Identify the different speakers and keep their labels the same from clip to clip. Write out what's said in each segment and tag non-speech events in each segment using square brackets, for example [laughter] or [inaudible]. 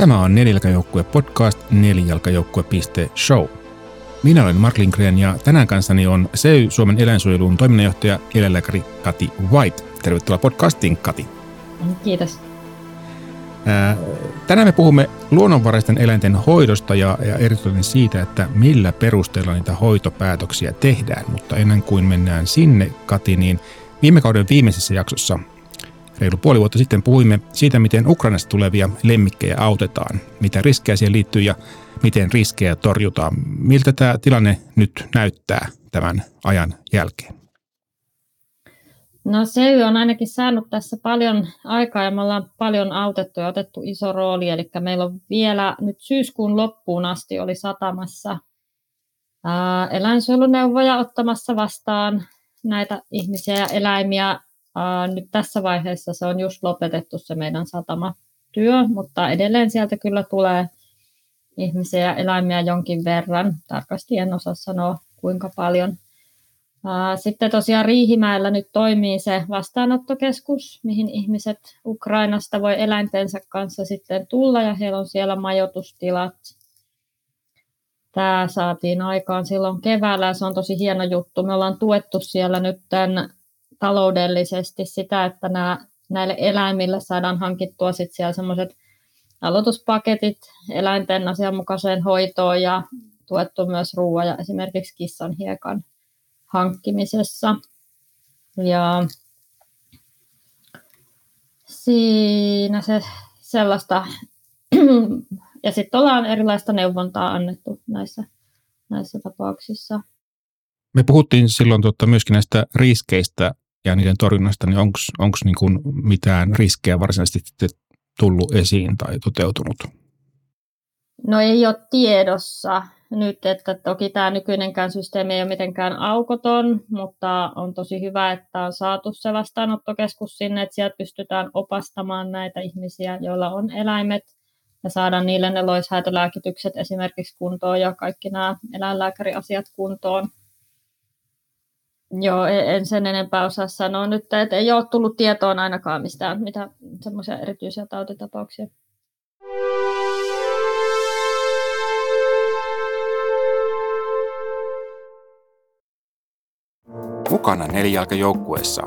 Speaker 1: Tämä on Nelijalkajoukkue podcast nelijalkajoukkue.show. Minä olen Mark Lindgren ja tänään kanssani on SEY Suomen eläinsuojelun toiminnanjohtaja eläinlääkäri Kati White. Tervetuloa podcastiin, Kati.
Speaker 2: Kiitos.
Speaker 1: Tänään me puhumme luonnonvaraisten eläinten hoidosta ja, ja erityisesti siitä, että millä perusteella niitä hoitopäätöksiä tehdään. Mutta ennen kuin mennään sinne, Kati, niin viime kauden viimeisessä jaksossa reilu puoli vuotta sitten puhuimme siitä, miten Ukrainasta tulevia lemmikkejä autetaan, mitä riskejä siihen liittyy ja miten riskejä torjutaan. Miltä tämä tilanne nyt näyttää tämän ajan jälkeen?
Speaker 2: No se on ainakin saanut tässä paljon aikaa ja me ollaan paljon autettu ja otettu iso rooli. Eli meillä on vielä nyt syyskuun loppuun asti oli satamassa ää, eläinsuojeluneuvoja ottamassa vastaan näitä ihmisiä ja eläimiä. Nyt tässä vaiheessa se on just lopetettu se meidän satamatyö, mutta edelleen sieltä kyllä tulee ihmisiä ja eläimiä jonkin verran. Tarkasti en osaa sanoa kuinka paljon – sitten tosiaan Riihimäellä nyt toimii se vastaanottokeskus, mihin ihmiset Ukrainasta voi eläintensä kanssa sitten tulla ja heillä on siellä majoitustilat. Tämä saatiin aikaan silloin keväällä ja se on tosi hieno juttu. Me ollaan tuettu siellä nyt tämän taloudellisesti sitä, että nämä, näille eläimille saadaan hankittua sitten siellä semmoiset aloituspaketit eläinten asianmukaiseen hoitoon ja tuettu myös ruoan ja esimerkiksi kissan hiekan hankkimisessa. Ja siinä se sellaista, [clears throat] ja sitten ollaan erilaista neuvontaa annettu näissä, näissä tapauksissa.
Speaker 1: Me puhuttiin silloin totta myöskin näistä riskeistä ja niiden torjunnasta, niin onko niinku mitään riskejä varsinaisesti tullut esiin tai toteutunut?
Speaker 2: No ei ole tiedossa nyt, että toki tämä nykyinenkään systeemi ei ole mitenkään aukoton, mutta on tosi hyvä, että on saatu se vastaanottokeskus sinne, että sieltä pystytään opastamaan näitä ihmisiä, joilla on eläimet, ja saada niille ne loishäätölääkitykset esimerkiksi kuntoon ja kaikki nämä eläinlääkäriasiat kuntoon. Joo, e- en sen enempää osaa sanoa nyt, että ei ole tullut tietoon ainakaan mistään mitä semmoisia erityisiä tautitapauksia.
Speaker 1: Mukana nelijalkajoukkueessa.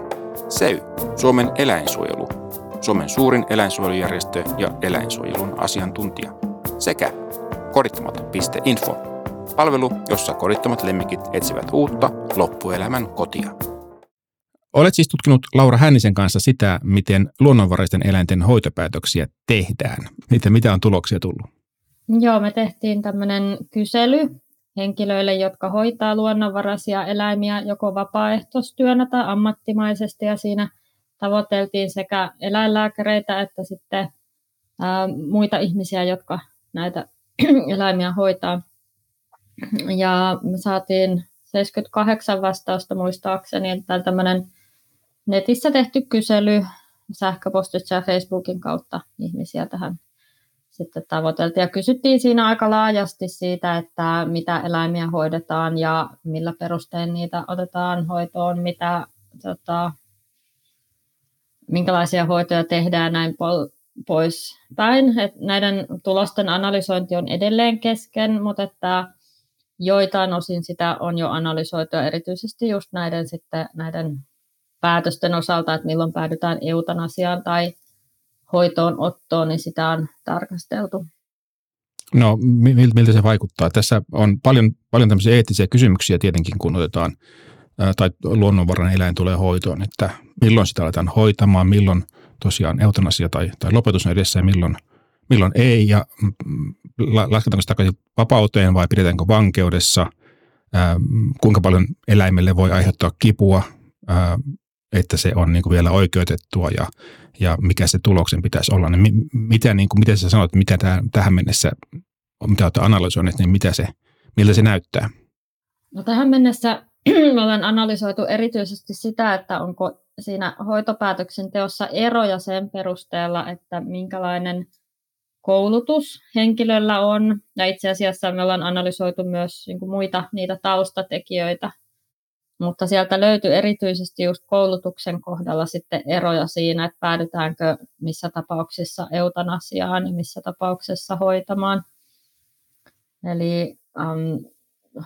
Speaker 1: SEY, Suomen eläinsuojelu, Suomen suurin eläinsuojelujärjestö ja eläinsuojelun asiantuntija, sekä kodittomat.info, palvelu, jossa kodittomat lemmikit etsivät uutta loppuelämän kotia. Olet siis tutkinut Laura Hännisen kanssa sitä, miten luonnonvaraisten eläinten hoitopäätöksiä tehdään. Mitä, mitä on tuloksia tullut?
Speaker 2: Joo, me tehtiin tämmöinen kysely henkilöille, jotka hoitaa luonnonvaraisia eläimiä joko vapaaehtoistyönä tai ammattimaisesti ja siinä tavoiteltiin sekä eläinlääkäreitä että sitten ää, muita ihmisiä, jotka näitä [clears throat] eläimiä hoitaa. Ja me saatiin 78 vastausta muistaakseni, että tämmöinen netissä tehty kysely sähköpostissa ja Facebookin kautta ihmisiä tähän sitten tavoiteltiin. Ja kysyttiin siinä aika laajasti siitä, että mitä eläimiä hoidetaan ja millä perustein niitä otetaan hoitoon, mitä, tota, minkälaisia hoitoja tehdään näin pois päin. Et näiden tulosten analysointi on edelleen kesken, mutta että joitain osin sitä on jo analysoitu, erityisesti just näiden, sitten, näiden päätösten osalta, että milloin päädytään eutanasiaan tai hoitoon ottoon, niin sitä on tarkasteltu.
Speaker 1: No miltä se vaikuttaa? Tässä on paljon, paljon tämmöisiä eettisiä kysymyksiä tietenkin, kun otetaan tai luonnonvarainen eläin tulee hoitoon, että milloin sitä aletaan hoitamaan, milloin tosiaan eutanasia tai, tai lopetus on edessä ja milloin, milloin ei ja mm, lasketaanko sitä takaisin vapauteen vai pidetäänkö vankeudessa, ää, kuinka paljon eläimelle voi aiheuttaa kipua, ää, että se on niin kuin vielä oikeutettua ja, ja mikä se tuloksen pitäisi olla. Niin mitä, niin kuin, miten sä sanot, mitä tähän, tähän mennessä, mitä olette analysoineet, niin mitä se, miltä se näyttää?
Speaker 2: No tähän mennessä [clears throat] me olen analysoitu erityisesti sitä, että onko siinä hoitopäätöksen teossa eroja sen perusteella, että minkälainen koulutus henkilöllä on. Ja itse asiassa me ollaan analysoitu myös niin kuin muita niitä taustatekijöitä, mutta sieltä löytyy erityisesti just koulutuksen kohdalla sitten eroja siinä, että päädytäänkö missä tapauksissa eutanasiaan ja missä tapauksessa hoitamaan. Eli um,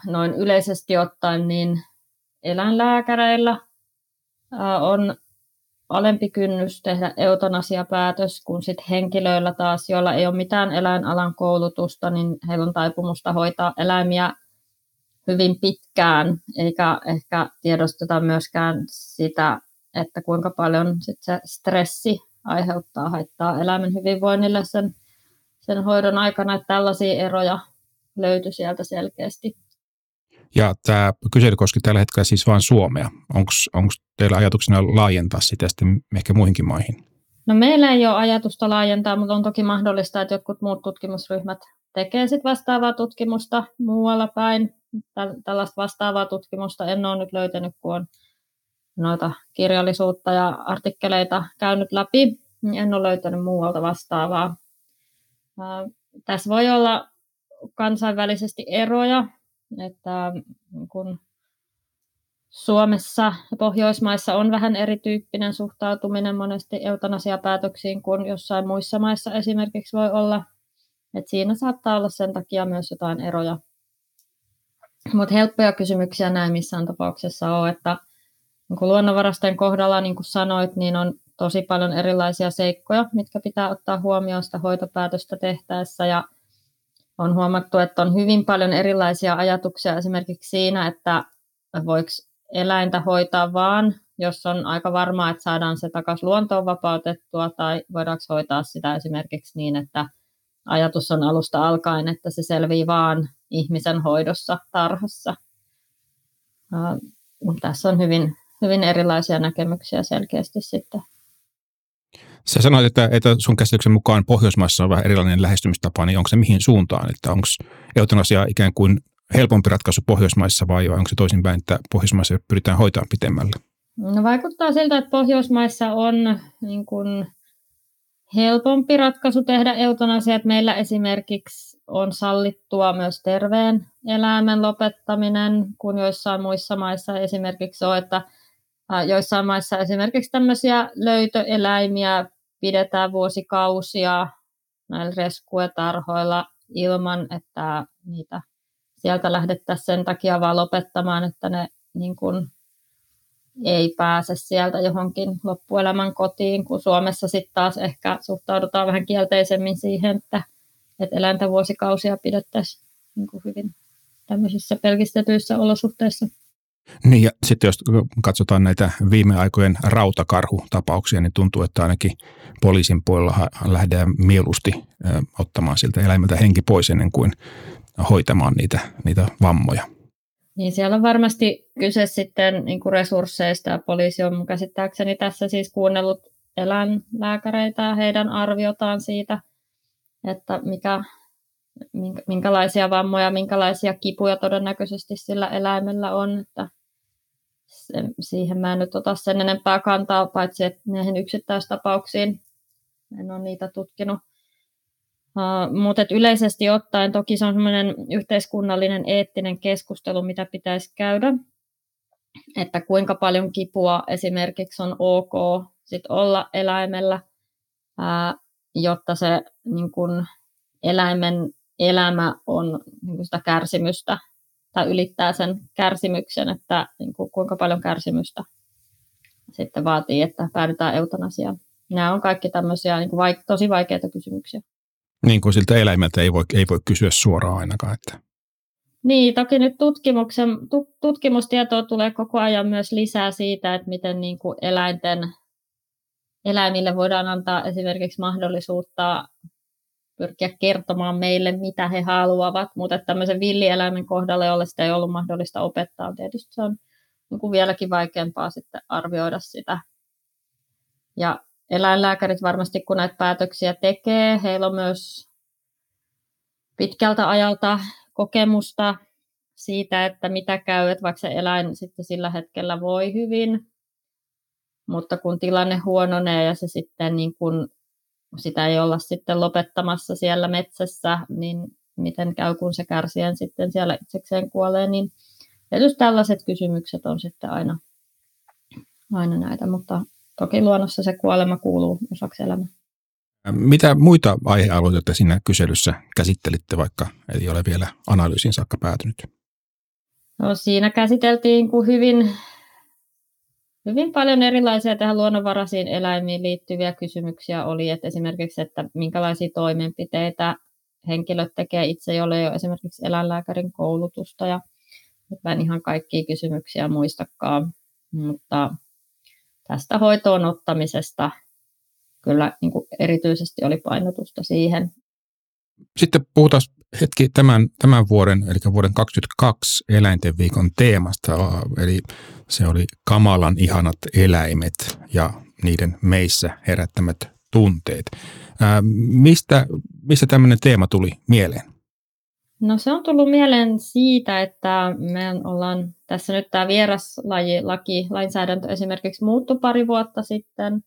Speaker 2: noin yleisesti ottaen niin eläinlääkäreillä uh, on alempi kynnys tehdä eutanasiapäätös kuin sit henkilöillä taas, joilla ei ole mitään eläinalan koulutusta, niin heillä on taipumusta hoitaa eläimiä hyvin pitkään, eikä ehkä tiedosteta myöskään sitä, että kuinka paljon sit se stressi aiheuttaa haittaa eläimen hyvinvoinnille sen, sen hoidon aikana, että tällaisia eroja löytyi sieltä selkeästi.
Speaker 1: Ja tämä kysely koski tällä hetkellä siis vain Suomea. Onko teillä ajatuksena laajentaa sitä sitten ehkä muihinkin maihin?
Speaker 2: No meillä ei ole ajatusta laajentaa, mutta on toki mahdollista, että jotkut muut tutkimusryhmät tekee sit vastaavaa tutkimusta muualla päin. Tällaista vastaavaa tutkimusta en ole nyt löytänyt, kun on noita kirjallisuutta ja artikkeleita käynyt läpi. En ole löytänyt muualta vastaavaa. Tässä voi olla kansainvälisesti eroja, että kun Suomessa ja Pohjoismaissa on vähän erityyppinen suhtautuminen monesti eutanasiapäätöksiin kuin jossain muissa maissa esimerkiksi voi olla. Et siinä saattaa olla sen takia myös jotain eroja. Mutta helppoja kysymyksiä näin missään tapauksessa on, että niin kuin luonnonvarasten kohdalla, niin kuin sanoit, niin on tosi paljon erilaisia seikkoja, mitkä pitää ottaa huomioon sitä hoitopäätöstä tehtäessä ja on huomattu, että on hyvin paljon erilaisia ajatuksia esimerkiksi siinä, että voiko eläintä hoitaa vaan, jos on aika varmaa, että saadaan se takaisin luontoon vapautettua, tai voidaanko hoitaa sitä esimerkiksi niin, että ajatus on alusta alkaen, että se selvii vaan ihmisen hoidossa tarhassa. Tässä on hyvin, hyvin erilaisia näkemyksiä selkeästi sitten.
Speaker 1: Sä sanoit, että, että sun käsityksen mukaan Pohjoismaissa on vähän erilainen lähestymistapa, niin onko se mihin suuntaan? Että onko eutanasia ikään kuin helpompi ratkaisu Pohjoismaissa vai onko se toisinpäin, että Pohjoismaissa pyritään hoitamaan pitemmälle?
Speaker 2: No vaikuttaa siltä, että Pohjoismaissa on niin kuin helpompi ratkaisu tehdä eutanasia. Että meillä esimerkiksi on sallittua myös terveen eläimen lopettaminen, kun joissain muissa maissa esimerkiksi on, että joissain maissa esimerkiksi tämmöisiä löytöeläimiä pidetään vuosikausia näillä reskuetarhoilla ilman, että niitä sieltä lähdettäisiin sen takia vaan lopettamaan, että ne niin kuin ei pääse sieltä johonkin loppuelämän kotiin, kun Suomessa sitten taas ehkä suhtaudutaan vähän kielteisemmin siihen, että, että eläintä vuosikausia pidettäisiin niin kuin hyvin tämmöisissä pelkistetyissä olosuhteissa.
Speaker 1: Niin ja sitten jos katsotaan näitä viime aikojen rautakarhutapauksia, niin tuntuu, että ainakin poliisin puolella lähdetään mieluusti ottamaan siltä eläimeltä henki pois ennen kuin hoitamaan niitä, niitä vammoja.
Speaker 2: Niin siellä on varmasti kyse sitten niin kuin resursseista ja poliisi on käsittääkseni tässä siis kuunnellut eläinlääkäreitä ja heidän arviotaan siitä, että mikä, minkälaisia vammoja, minkälaisia kipuja todennäköisesti sillä eläimellä on. Että siihen mä en nyt ota sen enempää kantaa, paitsi että näihin yksittäistapauksiin en ole niitä tutkinut. Uh, mutta yleisesti ottaen toki se on semmoinen yhteiskunnallinen eettinen keskustelu, mitä pitäisi käydä, että kuinka paljon kipua esimerkiksi on ok sit olla eläimellä, uh, jotta se niin kun, eläimen elämä on niin sitä kärsimystä tai ylittää sen kärsimyksen, että niin kuin, kuinka paljon kärsimystä sitten vaatii, että päädytään eutanasiaan. Nämä on kaikki tämmöisiä niin kuin vaik- tosi vaikeita kysymyksiä.
Speaker 1: Niin kuin siltä eläimeltä ei voi, ei voi kysyä suoraan ainakaan. Että.
Speaker 2: Niin, toki nyt tutkimuksen, tutkimustietoa tulee koko ajan myös lisää siitä, että miten niin kuin eläinten, eläimille voidaan antaa esimerkiksi mahdollisuutta pyrkiä kertomaan meille, mitä he haluavat, mutta tämmöisen villieläimen kohdalla, jolle sitä ei ollut mahdollista opettaa, tietysti se on niin kuin vieläkin vaikeampaa sitten arvioida sitä. Ja eläinlääkärit varmasti, kun näitä päätöksiä tekee, heillä on myös pitkältä ajalta kokemusta siitä, että mitä käy, että vaikka se eläin sitten sillä hetkellä voi hyvin, mutta kun tilanne huononee ja se sitten niin kuin sitä ei olla sitten lopettamassa siellä metsässä, niin miten käy, kun se kärsien sitten siellä itsekseen kuolee, niin tietysti tällaiset kysymykset on sitten aina, aina näitä, mutta toki luonnossa se kuolema kuuluu osaksi elämää.
Speaker 1: Mitä muita aihealueita siinä kyselyssä käsittelitte, vaikka ei ole vielä analyysin saakka päätynyt?
Speaker 2: No, siinä käsiteltiin kuin hyvin, hyvin paljon erilaisia tähän luonnonvaraisiin eläimiin liittyviä kysymyksiä oli, että esimerkiksi, että minkälaisia toimenpiteitä henkilöt tekee itse, jolle ei ole esimerkiksi eläinlääkärin koulutusta ja en ihan kaikkia kysymyksiä muistakaan, mutta tästä hoitoon ottamisesta kyllä niin kuin erityisesti oli painotusta siihen.
Speaker 1: Sitten puhutaan hetki tämän, tämän vuoden, eli vuoden 2022 eläinten viikon teemasta, eli se oli kamalan ihanat eläimet ja niiden meissä herättämät tunteet. Ää, mistä, mistä tämmöinen teema tuli mieleen?
Speaker 2: No se on tullut mieleen siitä, että me ollaan tässä nyt tämä vieraslajilaki, lainsäädäntö esimerkiksi muuttu pari vuotta sitten.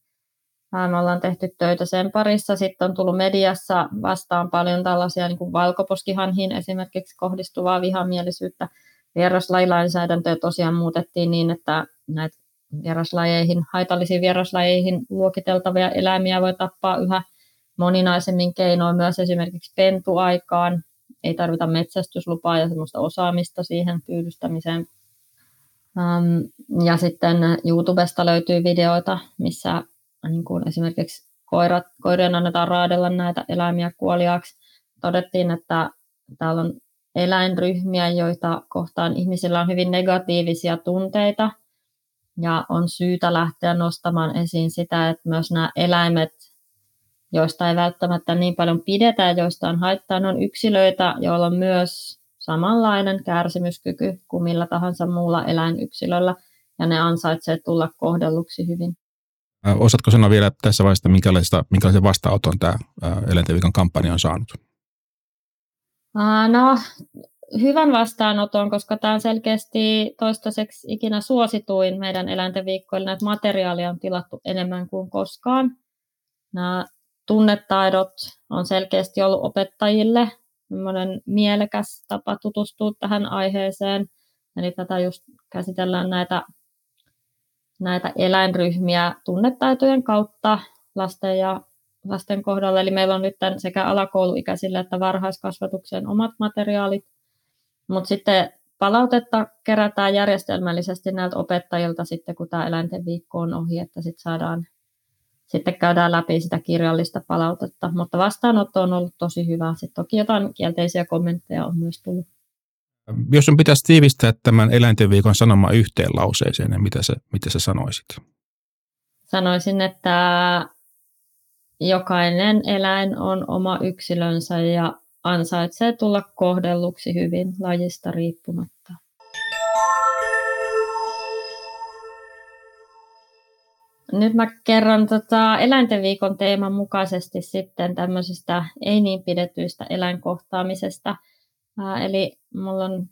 Speaker 2: Me ollaan tehty töitä sen parissa. Sitten on tullut mediassa vastaan paljon tällaisia niin kuin valkoposkihanhiin esimerkiksi kohdistuvaa vihamielisyyttä. Vieraslajilainsäädäntöä tosiaan muutettiin niin, että näitä vieraslajeihin, haitallisiin vieraslajeihin luokiteltavia eläimiä voi tappaa yhä moninaisemmin keinoin myös esimerkiksi pentuaikaan. Ei tarvita metsästyslupaa ja semmoista osaamista siihen pyydystämiseen. Ja sitten YouTubesta löytyy videoita, missä niin kuin esimerkiksi koirat, koirien annetaan raadella näitä eläimiä kuoliaaksi. Todettiin, että täällä on eläinryhmiä, joita kohtaan ihmisillä on hyvin negatiivisia tunteita ja on syytä lähteä nostamaan esiin sitä, että myös nämä eläimet, joista ei välttämättä niin paljon pidetä ja joista on haittaa, on yksilöitä, joilla on myös samanlainen kärsimyskyky kuin millä tahansa muulla eläinyksilöllä, ja ne ansaitsee tulla kohdelluksi hyvin.
Speaker 1: Osaatko sanoa vielä tässä vaiheessa, minkälaista, minkälaisen vastaanoton tämä Eläinten kampanja on saanut?
Speaker 2: No, hyvän vastaanoton, koska tämä on selkeästi toistaiseksi ikinä suosituin meidän eläinten viikkoilla. Näitä materiaalia on tilattu enemmän kuin koskaan. Nämä tunnetaidot on selkeästi ollut opettajille mielekäs tapa tutustua tähän aiheeseen. Eli tätä just käsitellään näitä, näitä eläinryhmiä tunnetaitojen kautta lasten ja lasten kohdalla. Eli meillä on nyt sekä alakouluikäisille että varhaiskasvatuksen omat materiaalit. Mutta sitten palautetta kerätään järjestelmällisesti näiltä opettajilta sitten, kun tämä eläinten viikko on ohi, että sitten saadaan sitten käydään läpi sitä kirjallista palautetta, mutta vastaanotto on ollut tosi hyvä. Sitten toki jotain kielteisiä kommentteja on myös tullut.
Speaker 1: Jos on pitäisi tiivistää tämän eläinten viikon sanoma yhteen lauseeseen, niin mitä sä, mitä sä sanoisit?
Speaker 2: Sanoisin, että jokainen eläin on oma yksilönsä ja ansaitsee tulla kohdelluksi hyvin lajista riippumatta. Nyt mä kerron tota eläinten viikon teeman mukaisesti sitten tämmöisestä ei niin pidetyistä eläinkohtaamisesta. Ää, eli mulla on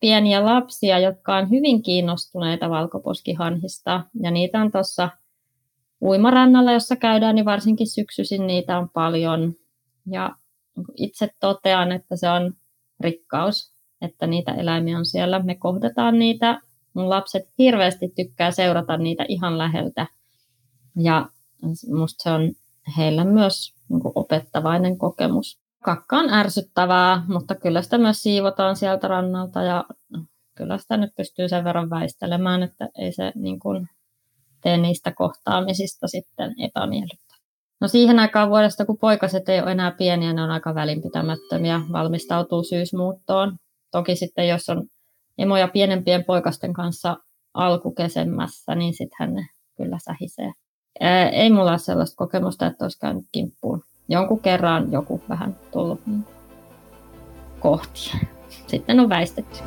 Speaker 2: pieniä lapsia, jotka on hyvin kiinnostuneita valkoposkihanhista ja niitä on tuossa uimarannalla, jossa käydään, niin varsinkin syksyisin niitä on paljon. Ja itse totean, että se on rikkaus, että niitä eläimiä on siellä. Me kohdataan niitä. Mun lapset hirveästi tykkää seurata niitä ihan läheltä. Ja musta se on heillä myös niin opettavainen kokemus. Kakka on ärsyttävää, mutta kyllä sitä myös siivotaan sieltä rannalta ja kyllä sitä nyt pystyy sen verran väistelemään, että ei se niin kuin tee niistä kohtaamisista sitten epämiellyttä. No siihen aikaan vuodesta, kun poikaset ei ole enää pieniä, ne on aika välinpitämättömiä, valmistautuu syysmuuttoon. Toki sitten, jos on emoja pienempien poikasten kanssa alkukesemmässä, niin sittenhän ne kyllä sähisee. Ää, ei mulla ole sellaista kokemusta, että olisi käynyt kimppuun. Jonkun kerran joku vähän tullut niin kohti. [laughs] Sitten on väistetty.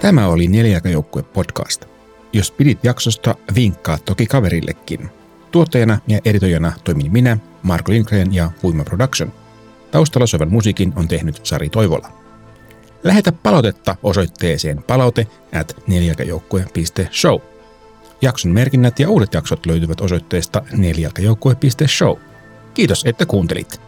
Speaker 1: Tämä oli Neljäkajoukkue podcast. Jos pidit jaksosta, vinkkaa toki kaverillekin. Tuottajana ja editoijana toimin minä, Marko Lindgren ja Huima Production. Taustalla soivan musiikin on tehnyt Sari Toivola. Lähetä palautetta osoitteeseen palaute at neljäkajoukkue.show. Jakson merkinnät ja uudet jaksot löytyvät osoitteesta neljäkajoukkue.show. Kiitos, että kuuntelit.